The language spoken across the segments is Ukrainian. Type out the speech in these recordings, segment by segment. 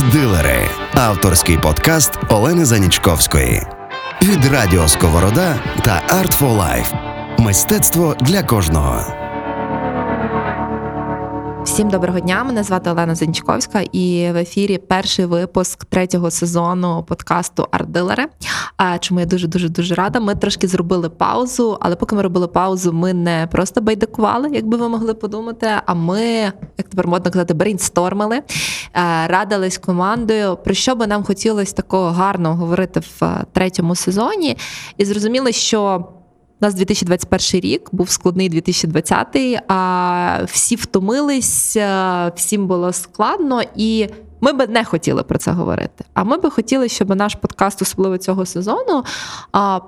Арт-дилери авторський подкаст Олени Занічковської від Радіо Сковорода та Art for Life. Мистецтво для кожного. Всім доброго дня. Мене звати Олена Занічковська, і в ефірі перший випуск третього сезону подкасту Ардилери. Чому я дуже дуже дуже рада. Ми трошки зробили паузу, але поки ми робили паузу, ми не просто байдикували, як би ви могли подумати. А ми, як тепер модно казати, брейнстормили, радились командою, про що би нам хотілося такого гарного говорити в третьому сезоні, і зрозуміли, що. У нас 2021 рік був складний 2020, а всі втомились, всім було складно і. Ми би не хотіли про це говорити. А ми би хотіли, щоб наш подкаст, особливо цього сезону,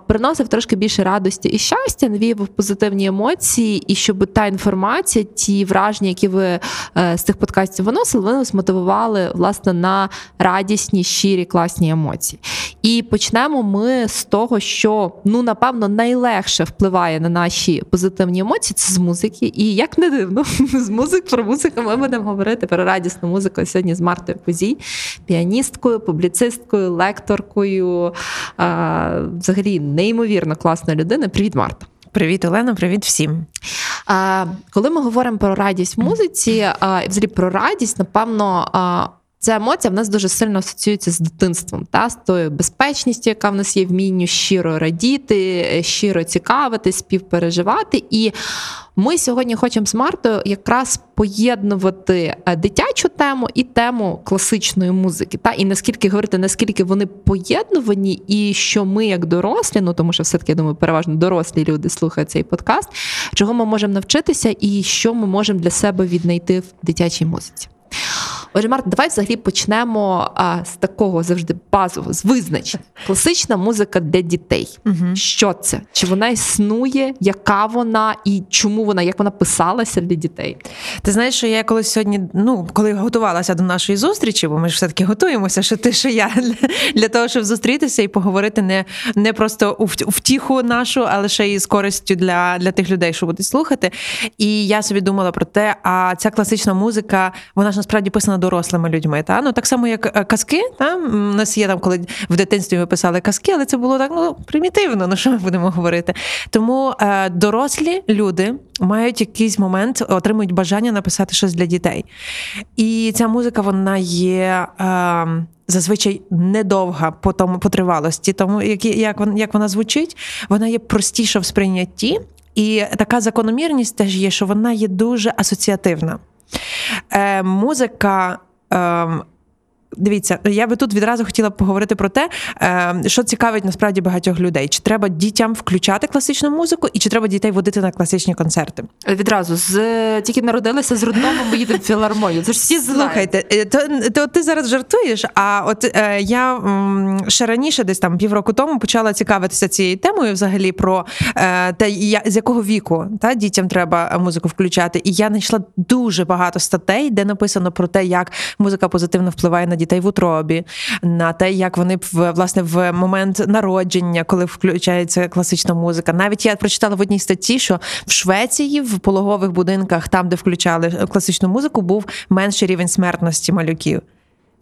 приносив трошки більше радості і щастя, навіяв позитивні емоції, і щоб та інформація, ті враження, які ви е, з цих подкастів виносили, вони нас мотивували власне на радісні, щирі, класні емоції. І почнемо ми з того, що ну напевно найлегше впливає на наші позитивні емоції. Це з музики. І як не дивно, з музик про музику ми будемо говорити про радісну музику сьогодні з Мартою Кузій, піаністкою, публіцисткою, лекторкою. Взагалі неймовірно класна людина. Привіт, Марта. Привіт, Олена, привіт всім. А, Коли ми говоримо про радість в музиці, а, взагалі про радість, напевно. А, Ця емоція в нас дуже сильно асоціюється з дитинством, та з тою безпечністю, яка в нас є вмінню щиро радіти, щиро цікавити, співпереживати. І ми сьогодні хочемо з Мартою якраз поєднувати е, дитячу тему і тему класичної музики. Та І наскільки говорити, наскільки вони поєднувані, і що ми, як дорослі, ну тому що все-таки я думаю, переважно дорослі люди слухають цей подкаст, чого ми можемо навчитися, і що ми можемо для себе віднайти в дитячій музиці. Отже, Марта, давай взагалі почнемо а, з такого завжди базового, з визначення. Класична музика для дітей. Угу. Що це? Чи вона існує? Яка вона і чому вона, як вона писалася для дітей? Ти знаєш, що я колись сьогодні, ну коли готувалася до нашої зустрічі, бо ми ж все-таки готуємося, що ти, що я для того, щоб зустрітися і поговорити не не просто у втіху нашу, але ще й з користю для, для тих людей, що будуть слухати. І я собі думала про те, а ця класична музика, вона ж насправді писана дорослими людьми. Та? Ну, Так само, як е, казки. Та? У нас є там, коли в дитинстві ми писали казки, але це було так ну, примітивно, ну що ми будемо говорити. Тому е, дорослі люди мають якийсь момент, отримують бажання написати щось для дітей. І ця музика, вона є. Е, Зазвичай недовга по тому по тривалості, тому як як, як вона звучить, вона є простіша в сприйнятті, і така закономірність теж є, що вона є дуже асоціативна. Е, Музика. Дивіться, я би тут відразу хотіла поговорити про те, е, що цікавить насправді багатьох людей. Чи треба дітям включати класичну музику, і чи треба дітей водити на класичні концерти? Відразу з тільки народилися з родного, ми їдемо в філармонію. Це ж всі слухайте. Е, то, то ти зараз жартуєш? А от е, я ще раніше, десь там півроку тому, почала цікавитися цією темою, взагалі про е, те, я, з якого віку та дітям треба музику включати. І я знайшла дуже багато статей, де написано про те, як музика позитивно впливає на дітей в утробі, на те, як вони власне в момент народження, коли включається класична музика. Навіть я прочитала в одній статті, що в Швеції в пологових будинках, там де включали класичну музику, був менший рівень смертності малюків.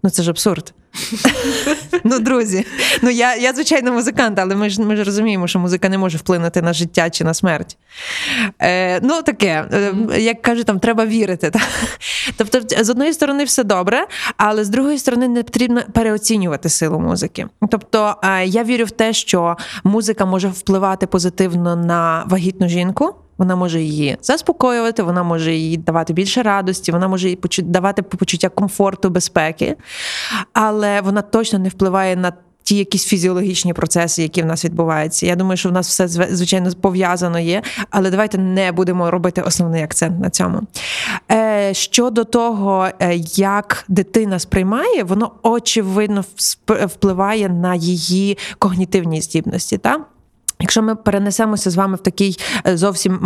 Ну це ж абсурд. Ну, друзі, ну я, я звичайно, музикант, але ми ж ми ж розуміємо, що музика не може вплинути на життя чи на смерть. Е, Ну, таке, е, як кажуть, там треба вірити. Так? Тобто, з одної сторони, все добре, але з другої сторони, не потрібно переоцінювати силу музики. Тобто, е, я вірю в те, що музика може впливати позитивно на вагітну жінку. Вона може її заспокоювати, вона може їй давати більше радості, вона може їй давати почуття комфорту, безпеки, але вона точно не впливає на ті якісь фізіологічні процеси, які в нас відбуваються. Я думаю, що в нас все звичайно пов'язано є, але давайте не будемо робити основний акцент на цьому. Е, щодо того, е, як дитина сприймає, воно очевидно впливає на її когнітивні здібності. так? Якщо ми перенесемося з вами в такий е, зовсім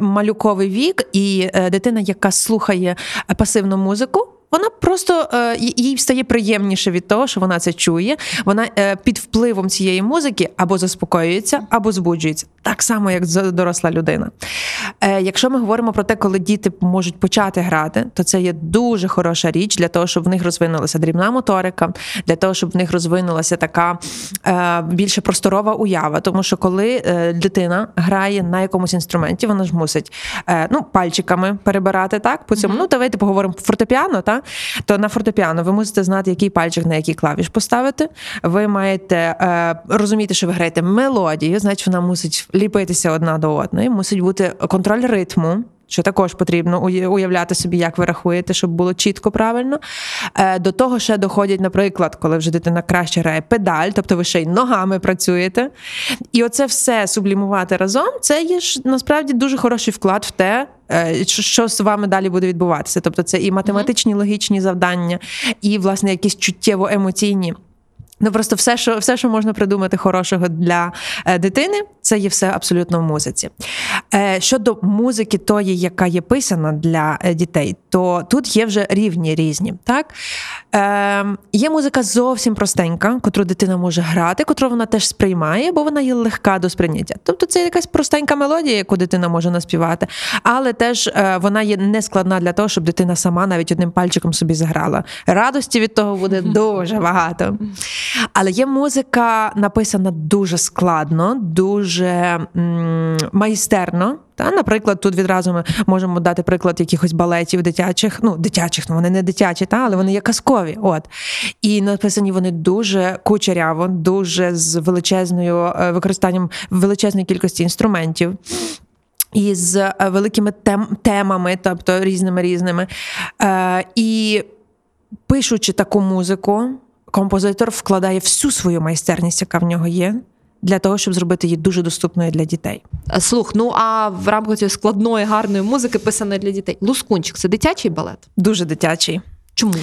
малюковий вік, і е, дитина, яка слухає пасивну музику, Вона просто е, їй стає приємніше від того, що вона це чує. Вона е, під впливом цієї музики або заспокоюється, або збуджується. Так само, як доросла людина. Е, Якщо ми говоримо про те, коли діти можуть почати грати, то це є дуже хороша річ для того, щоб в них розвинулася дрібна моторика, для того, щоб в них розвинулася така е, більше просторова уява. Тому що коли е, дитина грає на якомусь інструменті, вона ж мусить е, ну, пальчиками перебирати так по цьому. Mm-hmm. Ну, давайте поговоримо фортепіано, то на фортепіано ви мусите знати, який пальчик на який клавіш поставити. Ви маєте е, розуміти, що ви граєте мелодію, значить вона мусить ліпитися одна до одної, мусить бути контроль ритму. Що також потрібно уявляти собі, як ви рахуєте, щоб було чітко правильно. Е, до того ще доходять, наприклад, коли вже дитина краще грає педаль, тобто ви ще й ногами працюєте. І оце все сублімувати разом, це є ж насправді дуже хороший вклад в те, е, що з вами далі буде відбуватися. Тобто, це і математичні логічні завдання, і, власне, якісь чуттєво емоційні. Ну просто все, що все, що можна придумати хорошого для е, дитини, це є все абсолютно в музиці. Е, щодо музики, тої, яка є писана для е, дітей, то тут є вже рівні різні. Так? Е, Є музика зовсім простенька, котру дитина може грати, котру вона теж сприймає, бо вона є легка до сприйняття. Тобто це якась простенька мелодія, яку дитина може наспівати, але теж вона є нескладна для того, щоб дитина сама навіть одним пальчиком собі заграла. Радості від того буде дуже багато. Але є музика написана дуже складно, дуже м, майстерно. Та, Наприклад, тут відразу ми можемо дати приклад якихось балетів дитячих, ну, дитячих, ну вони не дитячі, та, але вони є казкові. От. І написані вони дуже кучеряво, дуже з величезною е, використанням величезної кількості інструментів. І з е, великими тем, темами, тобто різними різними. Е, І пишучи таку музику, композитор вкладає всю свою майстерність, яка в нього є. Для того щоб зробити її дуже доступною для дітей, слух. Ну а в рамках цієї складної гарної музики, писаної для дітей, лускунчик це дитячий балет? Дуже дитячий. Чому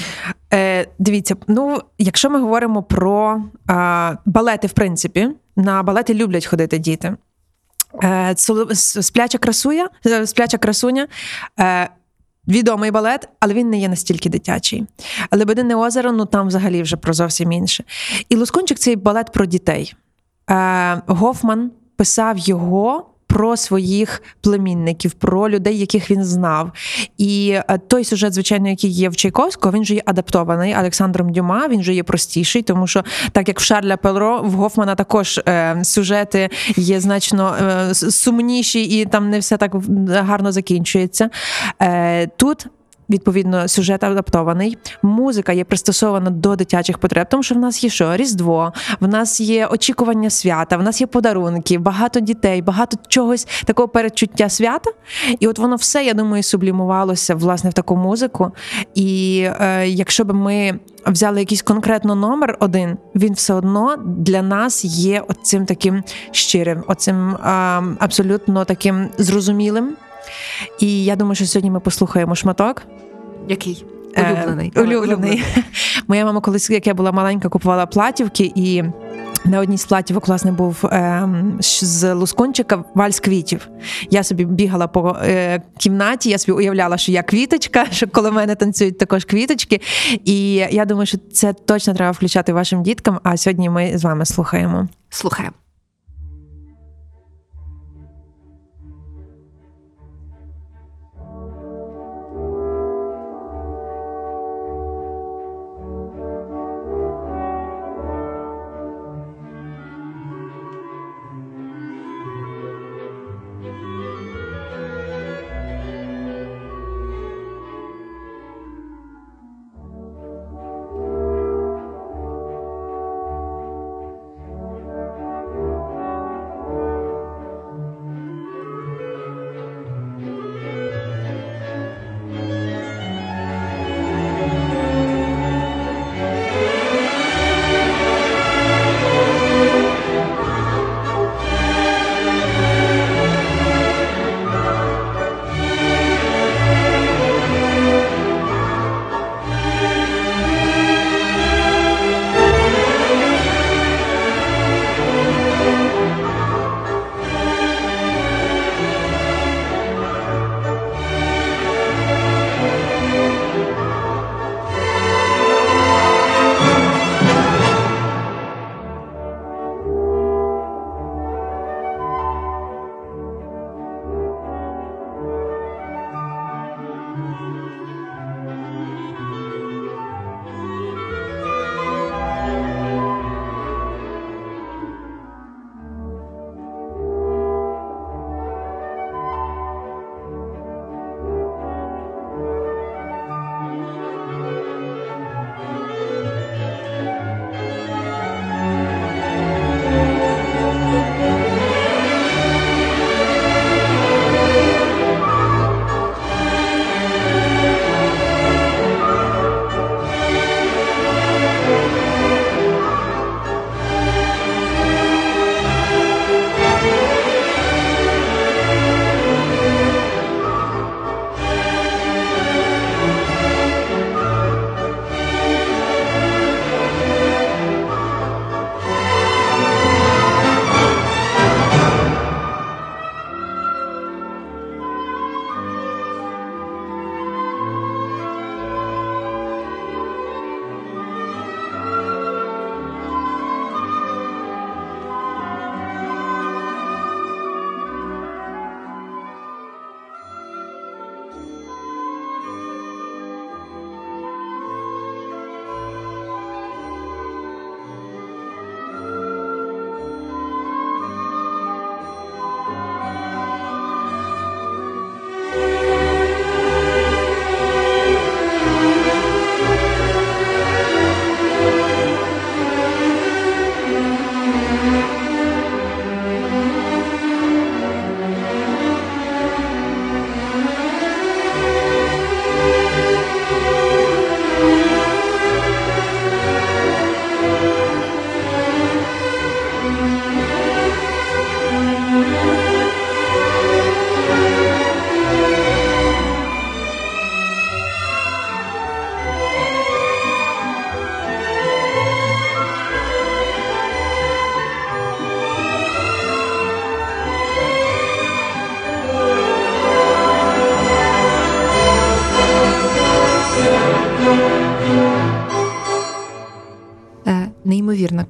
Е, дивіться? Ну, якщо ми говоримо про е, балети, в принципі, на балети люблять ходити діти. Е, Спляча красуя, е, спляча красуня. Е, Відомий балет, але він не є настільки дитячий. Лебедине озеро, ну там взагалі вже про зовсім інше. І Лускунчик цей балет про дітей. Е, Гофман писав його про своїх племінників, про людей, яких він знав. І е, той сюжет, звичайно, який є в Чайковського, він же є адаптований Олександром Дюма. Він же є простіший, тому що так як в Шарля Пелро, в Гофмана також е, сюжети є значно е, сумніші, і там не все так гарно закінчується. Е, Тут відповідно сюжет адаптований. Музика є пристосована до дитячих потреб, тому що в нас є що? Різдво, в нас є очікування свята, в нас є подарунки, багато дітей, багато чогось такого передчуття свята. І от воно все, я думаю, сублімувалося власне в таку музику. І е, якщо б ми взяли якийсь конкретно номер один, він все одно для нас є оцим таким щирим, оцим е, абсолютно таким зрозумілим. І я думаю, що сьогодні ми послухаємо шматок. Який? Улюблений. Е, улюблений. Моя мама, колись, як я була маленька, купувала платівки і. На одній з платівок, власне, був е, з Лускончика вальс квітів. Я собі бігала по е, кімнаті, я собі уявляла, що я квіточка, що коло мене танцюють також квіточки. І я думаю, що це точно треба включати вашим діткам. А сьогодні ми з вами слухаємо. Слухаємо.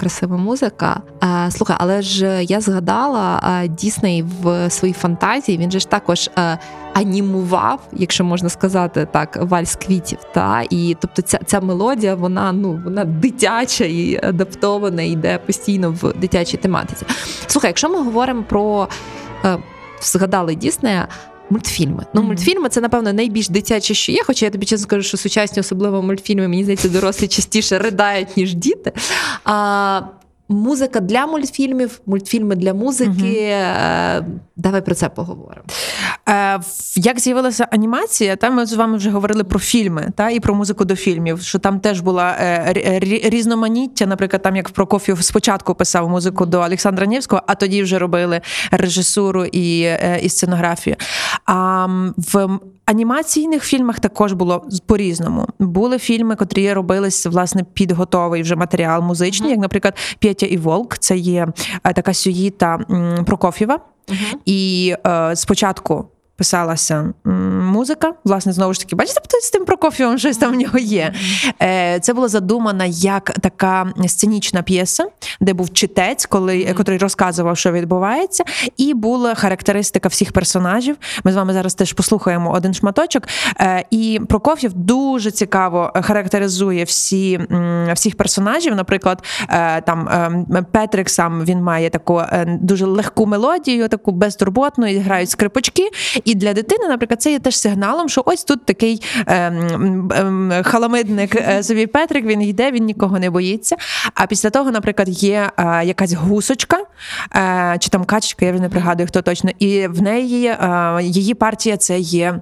Красива музика. Е, Слухай, але ж я згадала е, Дісней в своїй фантазії. Він же ж також е, анімував, якщо можна сказати так, вальс квітів. Та і тобто ця ця мелодія, вона ну вона дитяча і адаптована, йде постійно в дитячій тематиці. Слухай, якщо ми говоримо про згадали Діснея. Мультфільми. Ну, мультфільми це, напевно, найбільш дитяче, що є. Хоча я тобі чесно скажу, що сучасні, особливо мультфільми, мені здається, дорослі частіше ридають, ніж діти. А, Музика для мультфільмів, мультфільми для музики. Угу. Давай про це поговоримо. Е, Як з'явилася анімація, та ми з вами вже говорили про фільми та і про музику до фільмів. Що там теж була е, різноманіття, наприклад, там як Прокоф'єв спочатку писав музику до Олександра Невського, а тоді вже робили режисуру і, і сценографію. А в анімаційних фільмах також було по-різному. Були фільми, котрі робились власне під готовий вже матеріал музичний, mm-hmm. як, наприклад, П'ятя і Волк. Це є е, така сюїта Прокоф'єва. Mm-hmm. І е, спочатку писалася музика. Власне, знову ж таки, бачите, з тим Прокоф'євим щось там в нього є. Е, це було задумано як така сценічна п'єса, де був читець, коли котрий розказував, що відбувається, і була характеристика всіх персонажів. Ми з вами зараз теж послухаємо один шматочок. Е, і Прокоф'єв дуже цікаво характеризує всі всіх персонажів. Наприклад, е, там Петрик сам він має таку дуже легку мелодію, таку безтурботну, і грають скрипочки. І для дитини, наприклад, це є теж сигналом, що ось тут такий ем, ем, халамидник е, собі Петрик, він йде, він нікого не боїться. А після того, наприклад, є е, якась гусочка е, чи там качечка, я вже не пригадую, хто точно, і в неї е, її партія це є.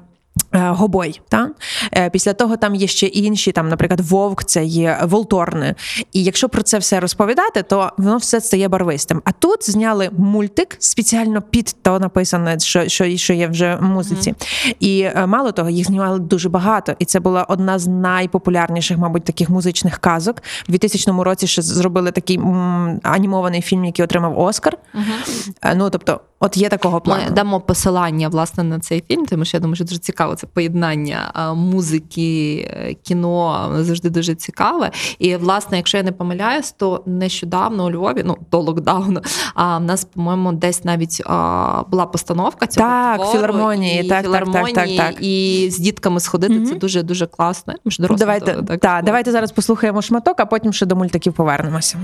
Е, гобой, та е, після того там є ще інші, там, наприклад, вовк, це є волторне. І якщо про це все розповідати, то воно все стає барвистим. А тут зняли мультик спеціально під то написане, що що, що є вже в музиці. Mm-hmm. І е, мало того, їх знімали дуже багато. І це була одна з найпопулярніших, мабуть, таких музичних казок. У 2000 році ще зробили такий м, анімований фільм, який отримав Оскар. Mm-hmm. Ну тобто. От є такого плану. Ми дамо посилання власне на цей фільм, тому що я думаю, що дуже цікаво це поєднання музики, е, кіно завжди дуже цікаве. І власне, якщо я не помиляюсь, то нещодавно у Львові, ну до локдауну, а в нас, по-моєму, десь навіть а, була постановка цього так, твору, філармонії, і так, філармонії, так, так, так, і з дітками сходити. Mm-hmm. Це дуже дуже класно. Давайте так, так, давайте зараз послухаємо шматок, а потім ще до мультиків повернемося.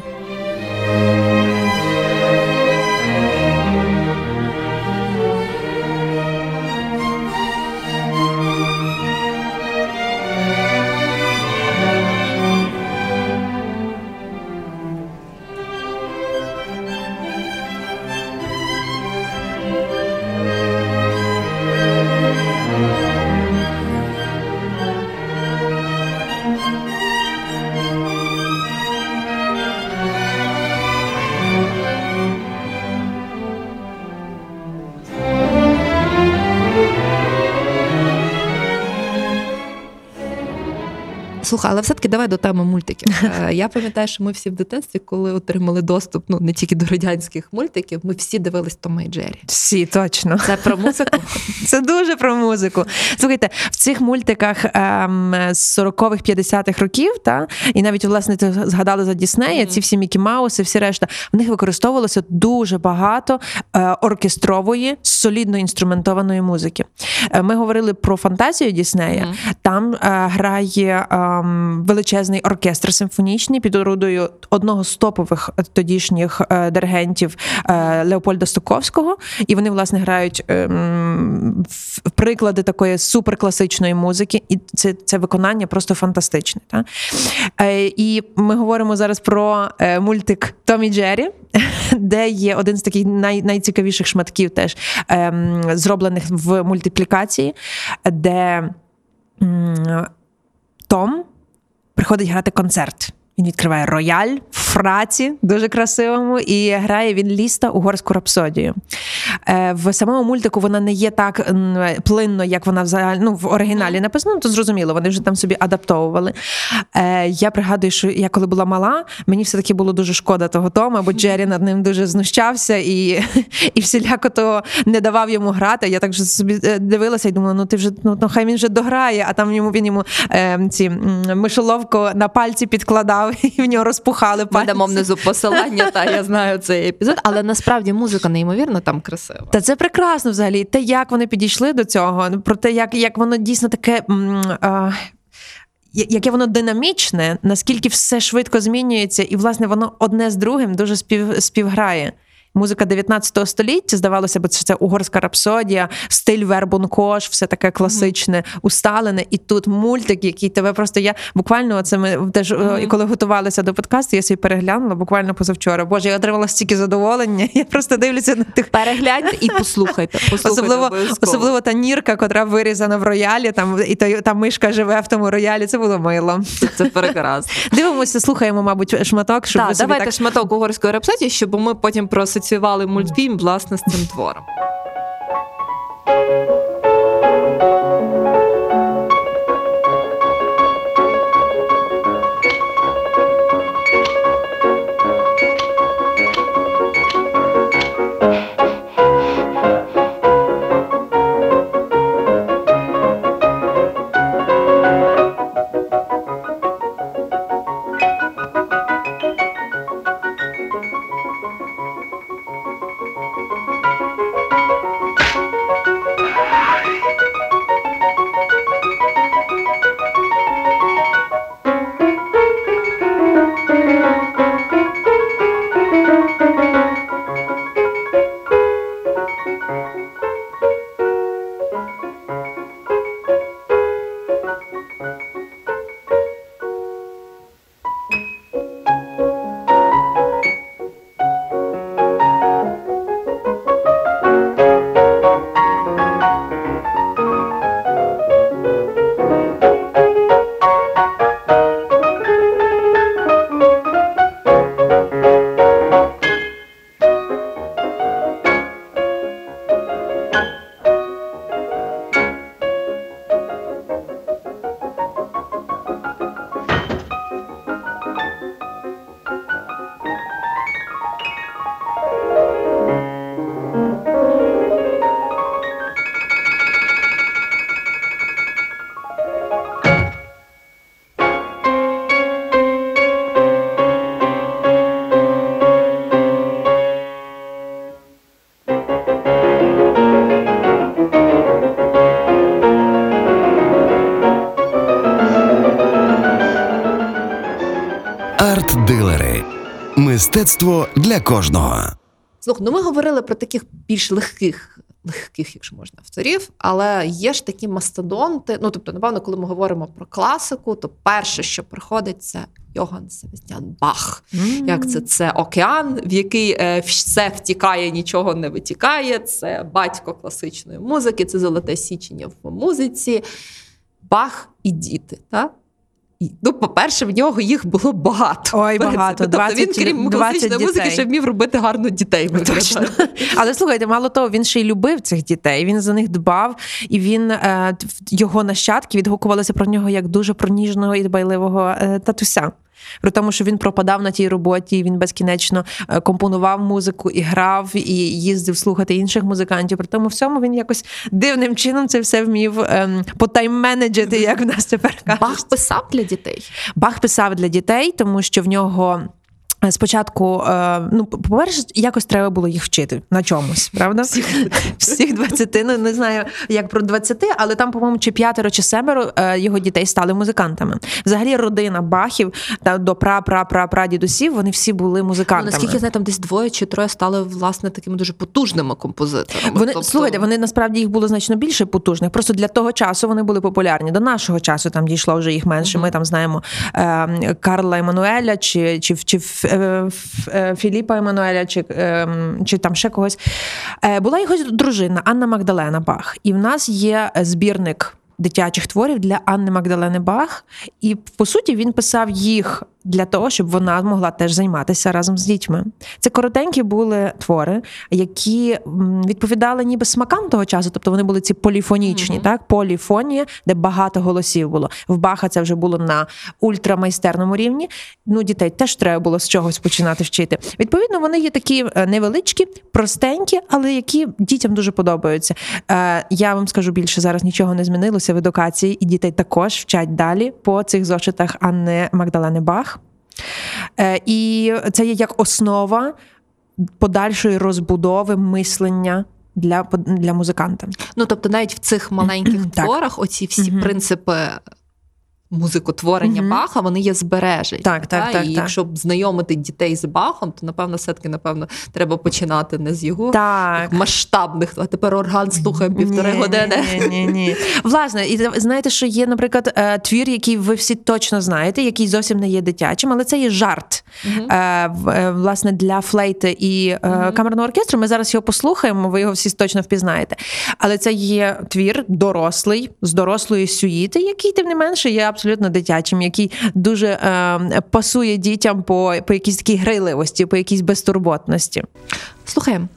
Слухай, але все-таки давай до теми мультиків. Е, я пам'ятаю, що ми всі в дитинстві, коли отримали доступ, ну не тільки до радянських мультиків, ми всі дивились Тома і Джері. Всі точно. Це про музику. Це дуже про музику. Слухайте, в цих мультиках ем, з 40-х, 50-х років, та і навіть власне ти згадали за Діснея, mm-hmm. ці всі Мікі Мауси, всі решта, в них використовувалося дуже багато е, оркестрової, солідно інструментованої музики. Е, ми говорили про фантазію Діснея. Mm-hmm. Там грає. Ем, величезний оркестр симфонічний під орудою одного з топових тодішніх е, диригентів е, Леопольда Стуковського, і вони власне грають ем, приклади такої суперкласичної музики, і це це виконання просто фантастичне. Та? Е, і ми говоримо зараз про мультик Томі Джері, де є один з таких най, найцікавіших шматків, теж ем, зроблених в мультиплікації, де Том приходить грати концерт. Він відкриває рояль в фраці, дуже красивому, і грає він ліста угорську рапсодію. Е, в самому мультику вона не є так плинно, як вона взагалі ну, в оригіналі написано, то зрозуміло, вони вже там собі адаптовували. Е, я пригадую, що я коли була мала, мені все-таки було дуже шкода того Тома, бо Джері над ним дуже знущався і і всіляко то не давав йому грати. Я так же собі е, дивилася і думала, ну ти вже ну, ну хай він вже дограє, а там йому він йому ці мишоловку на пальці підкладав, і в нього розпухали пальці Ми дамо внизу посилання, та я знаю цей епізод, але насправді музика неймовірно там красива. Та це прекрасно взагалі. Те, як вони підійшли до цього, про те, як, як воно дійсно таке. А, Яке воно динамічне, наскільки все швидко змінюється, і власне воно одне з другим дуже спів, співграє. Музика 19 століття, здавалося б, це угорська рапсодія, стиль вербункош, все таке класичне, усталене. І тут мультик, який тебе просто я буквально оце ми теж е, і коли готувалися до подкасту, я собі переглянула буквально позавчора. Боже, я отримала стільки задоволення. Я просто дивлюся на тих Перегляньте і послухайте. послухайте Особливо, обов'язково. особливо та нірка, котра вирізана в роялі, там і та, та мишка живе в тому роялі. Це було мило. Це, це прекрасно. Дивимося, слухаємо, мабуть, шматок, щоб ви собі давайте так... шматок угорської рапсодії, щоб ми потім проасоціювали мультфільм власне з цим твором. Мистецтво для кожного. Слух, ну ми говорили про таких більш легких, легких, якщо можна, авторів, але є ж такі мастодонти. Ну тобто, напевно, коли ми говоримо про класику, то перше, що приходить, це Йоган Себастьян Бах. М. Як це? Це океан, в який е, все втікає, нічого не витікає. Це батько класичної музики, це золоте січення в музиці. Бах і діти. Та? Ну, по-перше, в нього їх було багато. Ой, В принципі. багато. Тобто 20 він, крім 20 класичної музики, ще вмів робити гарно дітей. Точно. Але слухайте, мало того, він ще й любив цих дітей. Він за них дбав, і він е, його нащадки відгукувалися про нього як дуже проніжного і дбайливого е, татуся. При тому, що він пропадав на тій роботі, він безкінечно е, компонував музику і грав, і їздив слухати інших музикантів. При тому всьому він якось дивним чином це все вмів ем, потайм-менеджити, як в нас тепер кажуть. Бах писав для дітей. Бах писав для дітей, тому що в нього. Спочатку, е, ну, по-перше, якось треба було їх вчити на чомусь, правда? Всіх 20, ну не знаю, як про 20, але там, по-моєму, чи п'ятеро, чи семеро е, його дітей стали музикантами. Взагалі, родина бахів та до пра-пра-пра-прадідусів, вони всі були Ну, наскільки я знаю, там десь двоє чи троє стали власне такими дуже потужними композиторами. Вони Тобто- слухайте, вони насправді їх було значно більше потужних. Просто для того часу вони були популярні. До нашого часу там дійшло вже їх менше. Ми там знаємо е, Карла Еммануеля, чи, чи, чи Філіпа Еммануеля, чи, е, чи там ще когось. Е, була його дружина Анна Магдалена Бах. І в нас є збірник. Дитячих творів для Анни Магдалени Бах, і по суті він писав їх для того, щоб вона могла теж займатися разом з дітьми. Це коротенькі були твори, які відповідали ніби смакам того часу, тобто вони були ці поліфонічні, Мгм. так поліфонія, де багато голосів було. В Баха це вже було на ультрамайстерному рівні. Ну, дітей теж треба було з чогось починати вчити. Відповідно, вони є такі е, невеличкі, простенькі, але які дітям дуже подобаються. Е, Я вам скажу більше, зараз нічого не змінилося в едукації, і дітей також вчать далі по цих зошитах Анни Магдалени Бах. Е, І це є як основа подальшої розбудови мислення для, для музиканта. Ну тобто, навіть в цих маленьких творах, оці всі принципи. Музикотворення Мгм. Баха, вони є збережені. Так, так, Та? так, І так. якщо знайомити дітей з Бахом, то напевно, все-таки напевно треба починати не з його Так. масштабних, а тепер орган слухаємо півтори Ні, години. Ні, ні, ні. Власне, і знаєте, що є, наприклад, е, твір, який ви всі точно знаєте, який зовсім не є дитячим, але це є жарт. Е, Власне, для флейти і Мгм. камерного оркестру. Ми зараз його послухаємо, ви його всі точно впізнаєте. Але це є твір дорослий з дорослої сюїти, який, тим не менше, є абсолютно дитячим, який дуже е, пасує дітям по, по якійсь такій грайливості, по якійсь безтурботності. Слухаємо.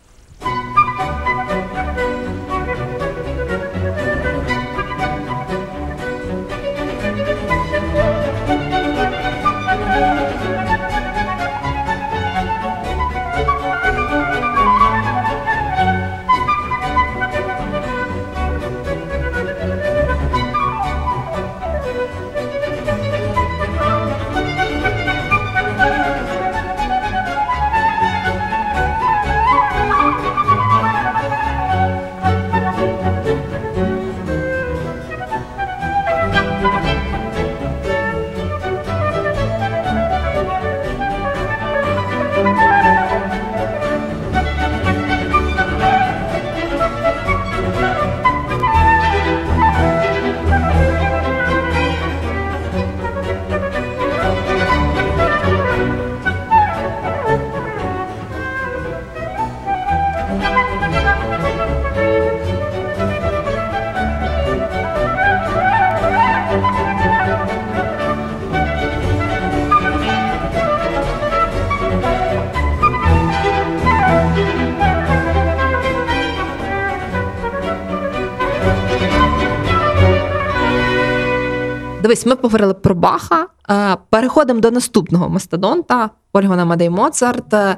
Дивись, ми поговорили про Баха. Е, Переходимо до наступного мастодонта Ольга Мадей Моцарт. Е,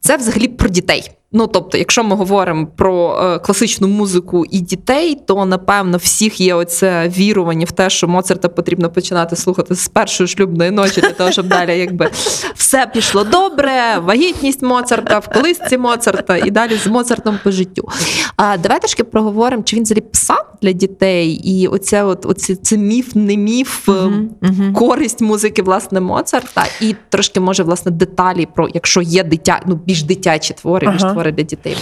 Це взагалі про дітей. Ну тобто, якщо ми говоримо про е, класичну музику і дітей, то напевно всіх є оце вірування в те, що Моцарта потрібно починати слухати з першої шлюбної ночі, для того, щоб далі якби все пішло добре, вагітність Моцарта, в колисці Моцарта і далі з Моцартом по життю. А давай трошки проговоримо, чи він взагалі писав для дітей, і оце от оці, це міф, не міф, мгм. користь музики власне Моцарта, і трошки може власне деталі про якщо є дитя, ну більш дитячі твори, більш Ага. Твори для дітей.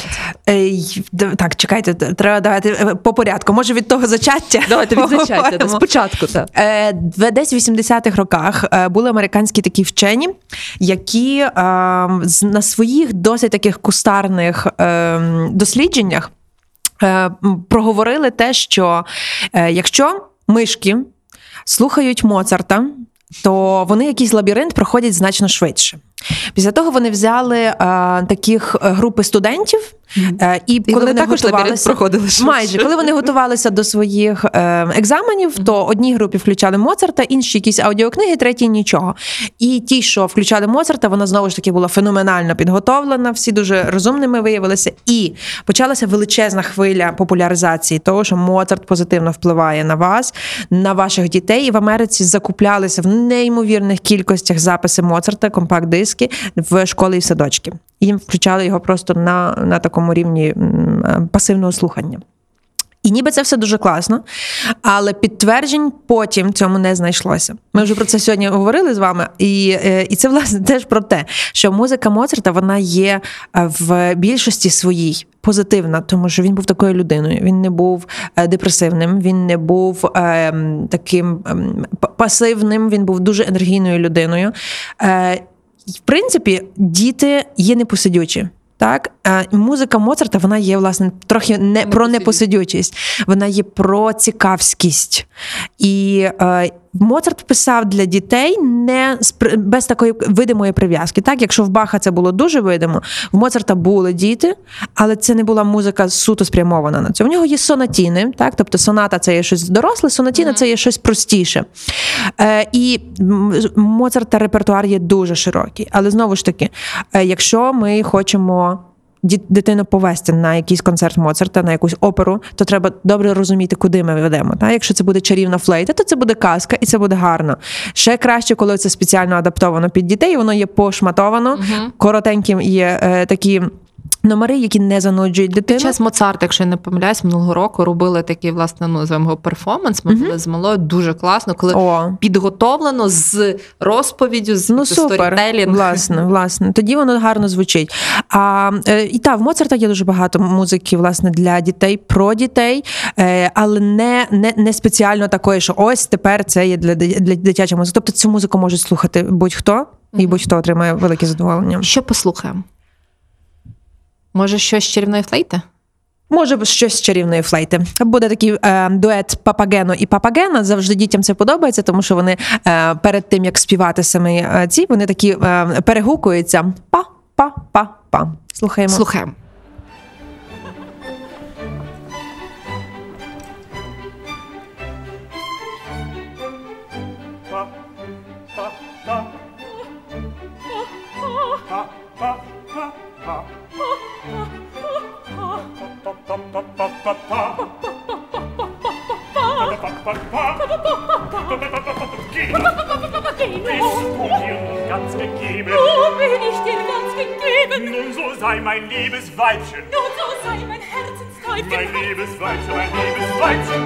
Так, чекайте, треба давайте е, по порядку. Може від того зачаття? Давайте відзначайте поговоримо. спочатку. Так. Е, Десь в 80-х роках е, були американські такі вчені, які е, на своїх досить таких кустарних е, дослідженнях е, проговорили те, що е, якщо мишки слухають Моцарта, то вони якийсь лабіринт проходять значно швидше. Після того вони взяли е, таких е, групи студентів, е, і, І коли вони також готувалися, проходили швидше. майже коли вони готувалися до своїх е, екзаменів, то одній групі включали Моцарта, інші якісь аудіокниги, треті нічого. І ті, що включали Моцарта, вона знову ж таки була феноменально підготовлена. Всі дуже розумними виявилися. І почалася величезна хвиля популяризації того, що Моцарт позитивно впливає на вас, на ваших дітей. І в Америці закуплялися в неймовірних кількостях записи Моцарта, компакт-диски в школи і в садочки. Їм включали його просто на, на такому рівні е, пасивного слухання. І ніби це все дуже класно, але підтверджень потім цьому не знайшлося. Ми вже про це сьогодні говорили з вами, і, е, і це власне теж про те, що музика Моцарта вона є е, в більшості своїй позитивна, тому що він був такою людиною. Він не був е, депресивним, він не був е, таким п- пасивним, він був дуже енергійною людиною. Е, в принципі, діти є непосидючі. Так, музика Моцарта вона є власне трохи не про непосидючість, вона є про цікавськість. І е, Моцарт писав для дітей не без такої видимої прив'язки. Так, якщо в Баха це було дуже видимо, в Моцарта були діти, але це не була музика суто спрямована на це. У нього є сонатіни, так, тобто соната це є щось доросле, сонатіна це є щось простіше. Е, і Моцарта репертуар є дуже широкий. Але знову ж таки, е, якщо ми хочемо дитину повести на якийсь концерт Моцарта, на якусь оперу, то треба добре розуміти, куди ми ведемо. Та? Якщо це буде чарівна флейта, то це буде казка і це буде гарно. Ще краще, коли це спеціально адаптовано під дітей, воно є пошматовано, коротеньким є е, такі. Номери, які не зануджують Під дитину. час Моцарта, якщо я не помиляюсь, минулого року робили такий, власне, ну називаємо його перформанс. Ми були з малою дуже класно, коли О. підготовлено з розповіддю, з Ну супер, власне, власне. Тоді воно гарно звучить. А е, і та в Моцарта є дуже багато музики, власне, для дітей, про дітей, е, але не, не, не спеціально такої, що ось тепер це є для, для дитячої музики. Тобто цю музику можуть слухати будь-хто, і будь-хто отримає велике задоволення. Що послухаємо? Може, щось з чарівної флейти? Може, щось з чарівної флейти. Буде такий е, дует Папагено і Папагена. Завжди дітям це подобається, тому що вони е, перед тим як співати саме е, ці, вони такі е, перегукуються. Па-па-па-па. Слухаємо. Слухаємо. Liebes Weibchen, Nun so sei mein Herzensteib mein liebes Weibchen, mein liebes Weibchen.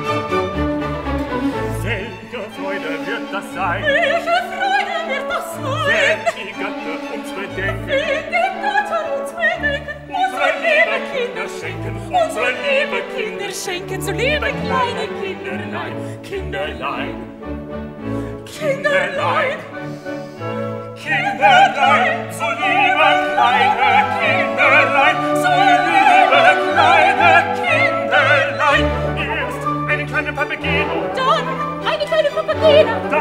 Welche Freude wird das sein, Welche Freude wird das sein? wenn die Götter uns bedenken, In den Götter uns bedenken. unsere liebe Kinder schenken, unsere liebe Kinder Kinder schenken, so liebe kleine Kinderlein, Kinderlein. Kinderlein, Kinderlein,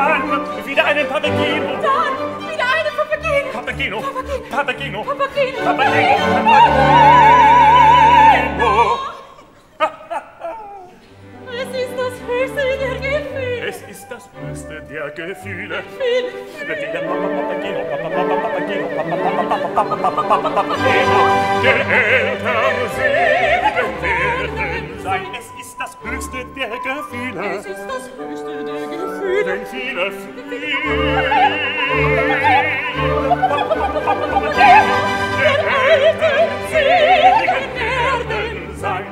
dann wieder einen Papageno, Dann wieder eine Papagena. Papageno, Papageno, Papageno. Papageno, Papageno. Es ist das höchste der Gefühle. Es ist das höchste der Gefühle. Gefühle. Der Papageno, Papageno, Papageno, der Eltern Segen werden sein. Es ist das höchste der Gefühle. Es ist das höchste der Gefühle. gentiles Lied. Der Helden seligen werden sein.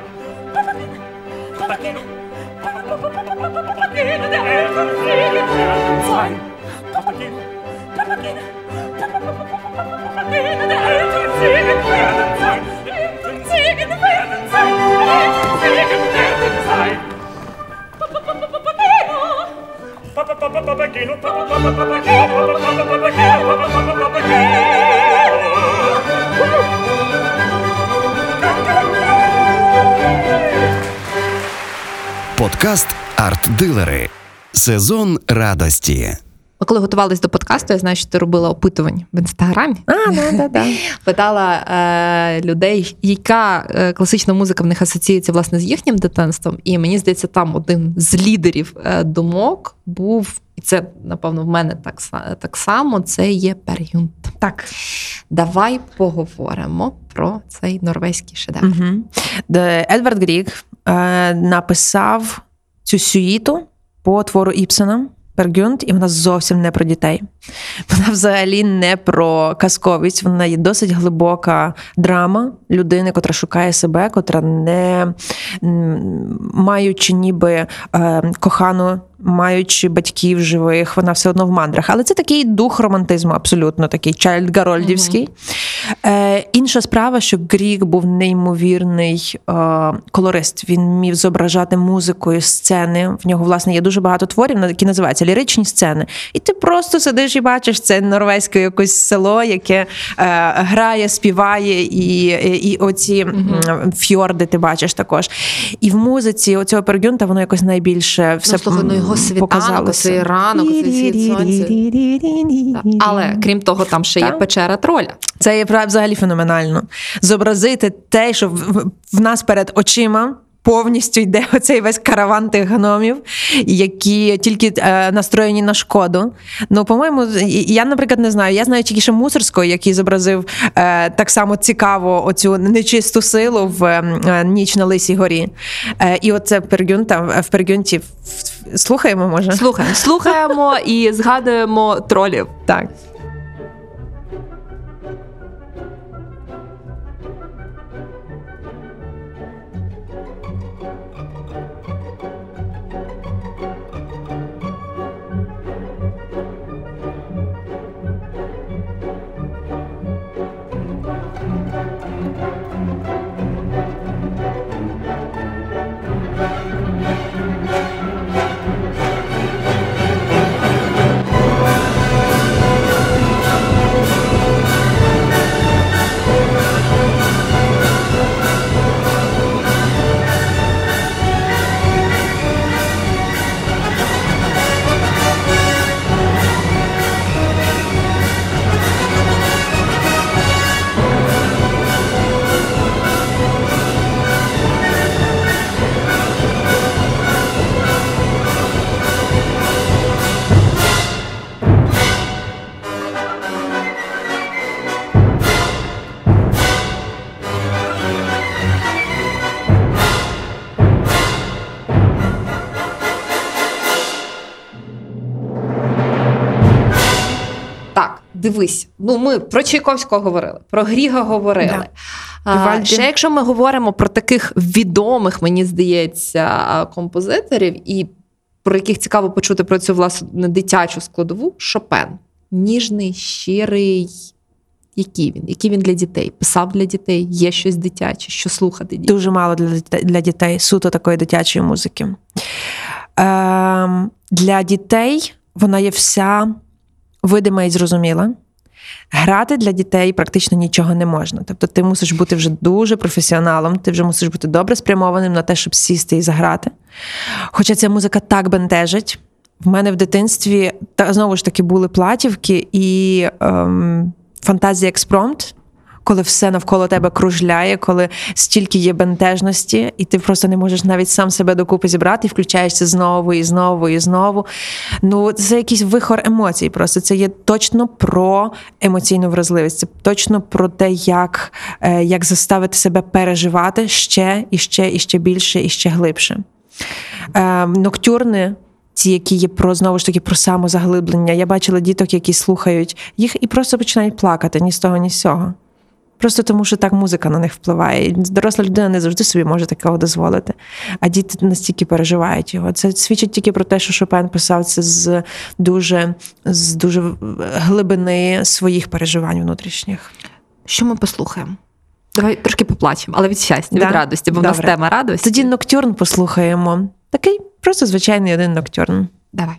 Papageno, Papageno, Papageno, der Helden seligen Papageno, Papageno, Papageno, Подкаст Арт-дилери. Сезон радості. Коли готувалися до подкасту, я знаю, що ти робила опитувань в інстаграмі. А, да, да, да. Питала е, людей, яка е, класична музика в них асоціюється власне з їхнім дитинством. І мені здається, там один з лідерів е, думок був, і це напевно в мене так, так само. Це є Пер'юнт. Так. Давай поговоримо про цей норвезький шедевр. Угу. Де Едвард Грік е, написав цю сюїту по твору Іпсена. Пергюнт, і вона зовсім не про дітей. Вона взагалі не про казковість. Вона є досить глибока драма людини, котра шукає себе, котра не маючи ніби е, кохану, маючи батьків живих, вона все одно в мандрах. Але це такий дух романтизму, абсолютно такий чайльд Гарольдівський. Е, інша справа, що Грік був неймовірний е, колорист. Він міг зображати музикою сцени. В нього, власне, є дуже багато творів, які називаються ліричні сцени. І ти просто сидиш і бачиш це норвезьке якесь село, яке е, грає, співає, і, і, і оці м, фьорди ти бачиш також. І в музиці оцього Пергюнта воно якось найбільше все слухай, ну, його м, світанок, цей ранок, цей сонця. Але крім того, там ще є печера троля. Це є взагалі феноменально. Зобразити те, що в, нас перед очима. повністю йде оцей весь караван тих гномів, які тільки е, настроєні на шкоду. Ну, по-моєму, я, наприклад, не знаю. Я знаю тільки ще Мусорського, який зобразив е, так само цікаво оцю нечисту силу в е, ніч на Лисій горі. Е, і оце Пергюн там в Пергюнті. В- Слухаємо, може? Слухаємо, слухаємо і згадуємо тролів. Так. Дивись. Ну, ми про Чайковського говорили, про Гріга говорили. Да. А, ще якщо ми говоримо про таких відомих, мені здається, композиторів, і про яких цікаво почути про цю власне дитячу складову, Шопен. Ніжний, щирий. Який він? Який він для дітей? Писав для дітей, є щось дитяче, що слухати дітей. Дуже мало для дітей, для дітей суто такої дитячої музики. Ем, для дітей вона є вся видима і зрозуміла. Грати для дітей практично нічого не можна. Тобто ти мусиш бути вже дуже професіоналом, ти вже мусиш бути добре спрямованим на те, щоб сісти і заграти. Хоча ця музика так бентежить. В мене в дитинстві та знову ж таки були платівки і ем, фантазія експромт, коли все навколо тебе кружляє, коли стільки є бентежності, і ти просто не можеш навіть сам себе докупи зібрати, і включаєшся знову і знову і знову. Ну, це якийсь вихор емоцій. Просто це є точно про емоційну вразливість. Це точно про те, як, е, як заставити себе переживати ще і ще, і ще більше, і ще глибше. Е, ноктюрни. Ті, які є про знову ж таки про самозаглиблення. Я бачила діток, які слухають їх і просто починають плакати ні з того, ні з цього. Просто тому, що так музика на них впливає. Доросла людина не завжди собі може такого дозволити. А діти настільки переживають його. Це свідчить тільки про те, що Шопен писав це з дуже, з дуже глибини своїх переживань внутрішніх. Що ми послухаємо? Давай трошки поплачемо, але від щастя, Да? від радості, бо в нас тема радості. Тоді ноктюрн послухаємо. Такий просто звичайний один ноктюрн. Давай.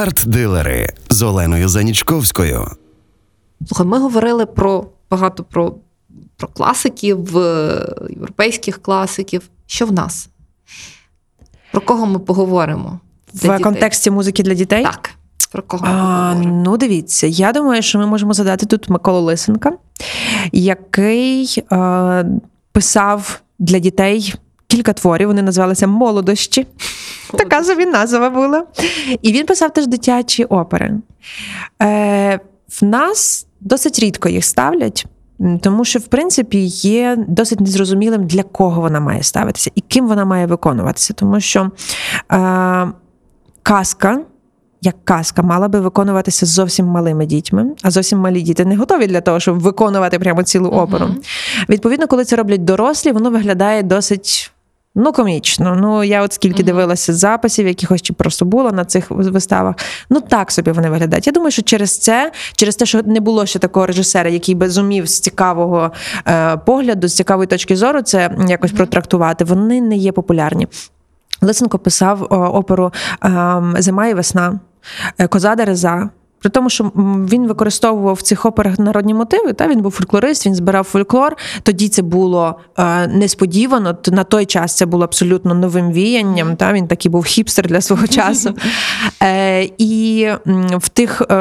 Арт-дилери з Оленою Занічковською. Слухай, ми говорили про багато про, про класиків, е, європейських класиків. Що в нас? Про кого ми поговоримо? В дітей? контексті музики для дітей? Так. Про кого ми А, поговоримо? ну, дивіться, я думаю, що ми можемо задати тут Миколу Лисенка, який е, писав для дітей кілька творів. Вони називалися Молодощі. Така собі назва була. І він писав теж дитячі опери. Е, в нас досить рідко їх ставлять. Тому що, в принципі, є досить незрозумілим, для кого вона має ставитися і ким вона має виконуватися. Тому що е, казка, як казка, мала би виконуватися з зовсім малими дітьми, а зовсім малі діти не готові для того, щоб виконувати прямо цілу оперу. Відповідно, коли це роблять дорослі, воно виглядає досить. Ну, комічно. Ну, я от скільки Мгм. дивилася записів, якихось чи просто була на цих виставах. Ну так собі вони виглядають. Я думаю, що через це, через те, що не було ще такого режисера, який би зумів з цікавого е, погляду, з цікавої точки зору, це якось протрактувати, вони не є популярні. Лисенко писав о, оперу ем, Зима і весна, е, Коза Дереза. При тому, що він використовував в цих операх народні мотиви, та він був фольклорист, він збирав фольклор. Тоді це було е, несподівано. На той час це було абсолютно новим віянням. Та він такий був хіпстер для свого часу. Е, і в тих, е,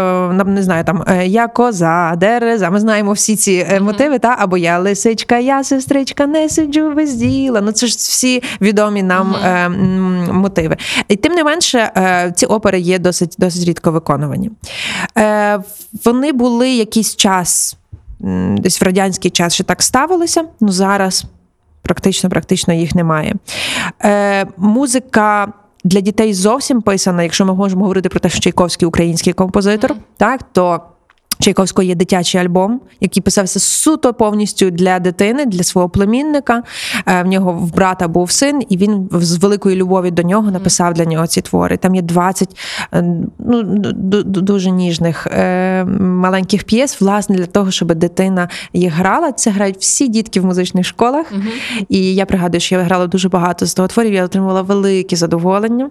не знаю, там е, я коза, дереза. Ми знаємо всі ці е, мотиви, та або я лисичка, я сестричка, не сиджу без діла. Ну це ж всі відомі нам е, мотиви. І тим не менше, е, ці опери є досить досить рідко виконувані. Е, Вони були якийсь час, десь в радянський час ще так ставилися, ну зараз практично практично їх немає. Е, Музика. Для дітей зовсім писана, якщо ми можемо говорити про те, що Чайковський український композитор, так то Чайковського є дитячий альбом, який писався суто повністю для дитини, для свого племінника. Е, В нього в брата був син, і він з великої любові до нього написав для нього ці твори. Там є 20 е, ну, ду- ду- дуже ніжних е, маленьких п'єс, власне, для того, щоб дитина їх грала. Це грають всі дітки в музичних школах. І я пригадую, що я грала дуже багато з того творів, я отримувала велике задоволення.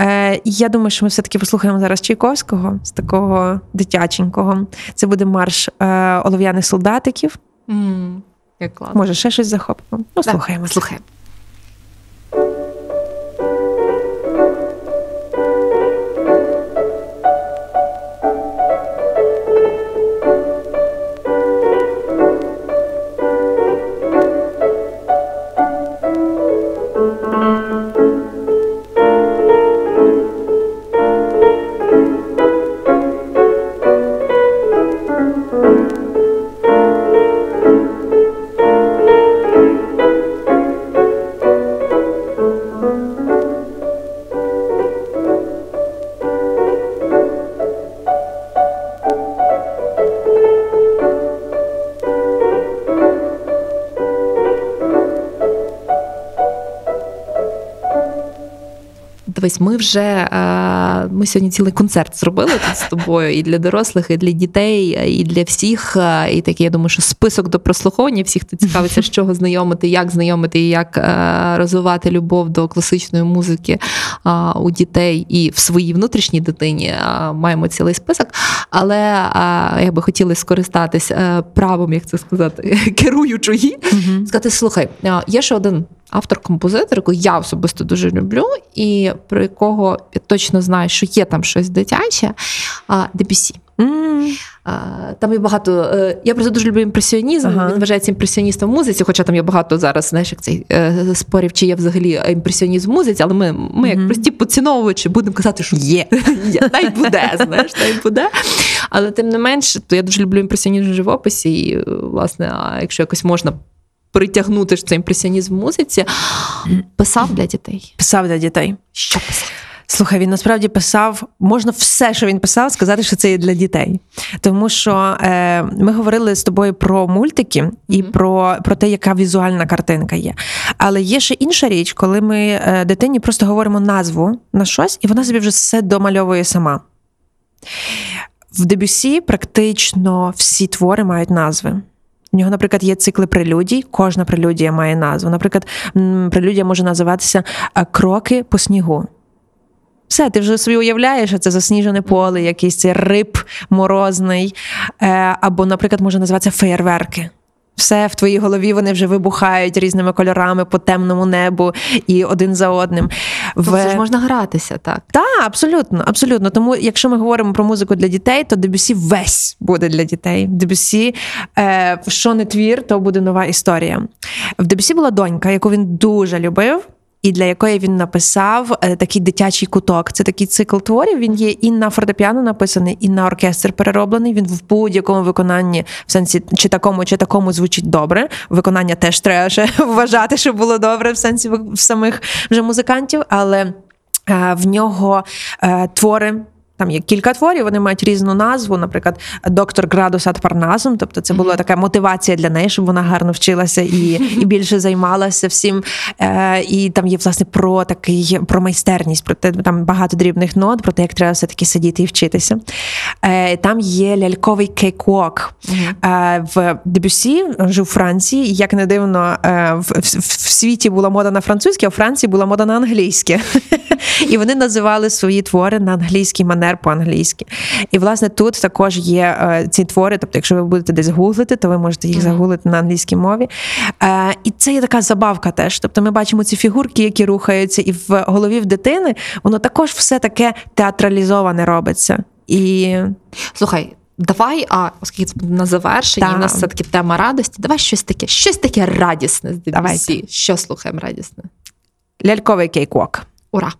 Е, я думаю, що ми все-таки послухаємо зараз Чайковського з такого дитяченького. Це буде марш е, олов'яних солдатиків. Mm, Як класно. Може, ще щось захопимо. Ну, Да, слухаємо. Слухаємо. Дивись, ми вже е, ми сьогодні цілий концерт зробили тут з тобою і для дорослих, і для дітей, і для всіх. Е, І такий, я думаю, що список до прослуховування всіх, хто цікавиться, з чого знайомити, як знайомити і як е, розвивати любов до класичної музики у дітей і в своїй внутрішній дитині. Маємо цілий список. Але я би хотіла скористатись правом, як це сказати, керуючої, сказати: слухай, є ще один автор-композитор, якого я особисто дуже люблю, і про якого я точно знаю, що є там щось дитяче, Дебюсі. Там є багато. е, Я просто дуже люблю імпресіонізм. Ага. Він вважається імпресіоністом в музиці, хоча там є багато зараз, знаєш, як цей е, спорів, чи є взагалі імпресіонізм в музиці, але ми, ми як прості поціновувачі, будемо казати, що Є. є, та й буде, знаєш, та й буде. Але тим не менш, то я дуже люблю імпресіонізм в живописі, і, власне, а якщо якось можна притягнути ж цей імпресіонізм в музиці, писав для дітей. Писав для дітей. Що писав? Слухай, він насправді писав, можна все, що він писав, сказати, що це є для дітей. Тому що е, ми говорили з тобою про мультики і Мгм. про, про те, яка візуальна картинка є. Але є ще інша річ, коли ми е, дитині просто говоримо назву на щось, і вона собі вже все домальовує сама. В Дебюсі практично всі твори мають назви. У нього, наприклад, є цикли прелюдій, кожна прелюдія має назву. Наприклад, прелюдія може називатися е, Кроки по снігу. Все, ти вже собі уявляєш, що це засніжене поле, якийсь риб морозний, е, або, наприклад, може називатися феєрверки. Все в твоїй голові вони вже вибухають різними кольорами по темному небу і один за одним. Тобто ж можна гратися, так. Так, абсолютно, абсолютно. Тому, якщо ми говоримо про музику для дітей, то Дебюсі весь буде для дітей. Дебюсі, е, що не твір, то буде нова історія. В Дебюсі була донька, яку він дуже любив. І для якої він написав е, такий дитячий куток. Це такий цикл творів. Він є і на фортепіано написаний, і на оркестр перероблений. Він в будь-якому виконанні, в сенсі чи такому, чи такому звучить добре. Виконання теж треба ще вважати, щоб було добре в сенсі в самих вже музикантів, але е, в нього е, твори. Там є кілька творів, вони мають різну назву. Наприклад, Doctor Gradus ad Parnassum. Тобто, це була така мотивація для неї, щоб вона гарно вчилася і і більше займалася всім. Е, І там є власне про такий про майстерність, про те, там багато дрібних нот, про те, як треба все таки сидіти і вчитися. Е, Там є ляльковий cakewalk. Е, В Дебюсі жив у Франції. Як не дивно, е, в, в, в світі була мода на французьке, а в Франції була мода на англійське. І вони називали свої твори на англійський манер по-англійськи. І, власне, тут також є е, ці твори. Тобто, якщо ви будете десь гуглити, то ви можете їх загуглити на англійській мові. Е, І це є така забавка теж. Тобто, ми бачимо ці фігурки, які рухаються, і в голові в дитини воно також все таке театралізоване робиться. І Слухай. Давай, а оскільки це буде на завершенні, у нас все таки тема радості. Давай щось таке, щось таке радісне з Давайте. Що слухаємо радісне? ляльковий кейквок. Ура!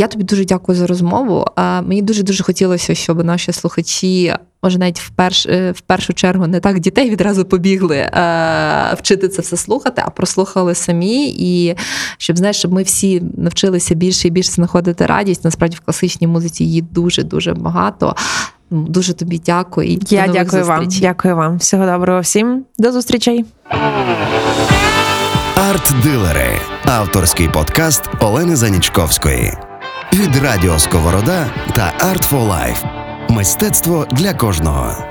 Я тобі дуже дякую за розмову. Мені дуже дуже хотілося, щоб наші слухачі, може, навіть в, перш, е, в першу чергу, не так дітей відразу побігли е, вчити це все слухати, а прослухали самі. І щоб знаєш, щоб ми всі навчилися більше і більше знаходити радість. Насправді в класичній музиці її дуже дуже багато. Дуже тобі дякую. І Я дякую вам. Дякую вам. Всього доброго всім. До зустрічей. Арт-дилери авторський подкаст Олени Занічковської від Радіо Сковорода та Art for Life. Мистецтво для кожного.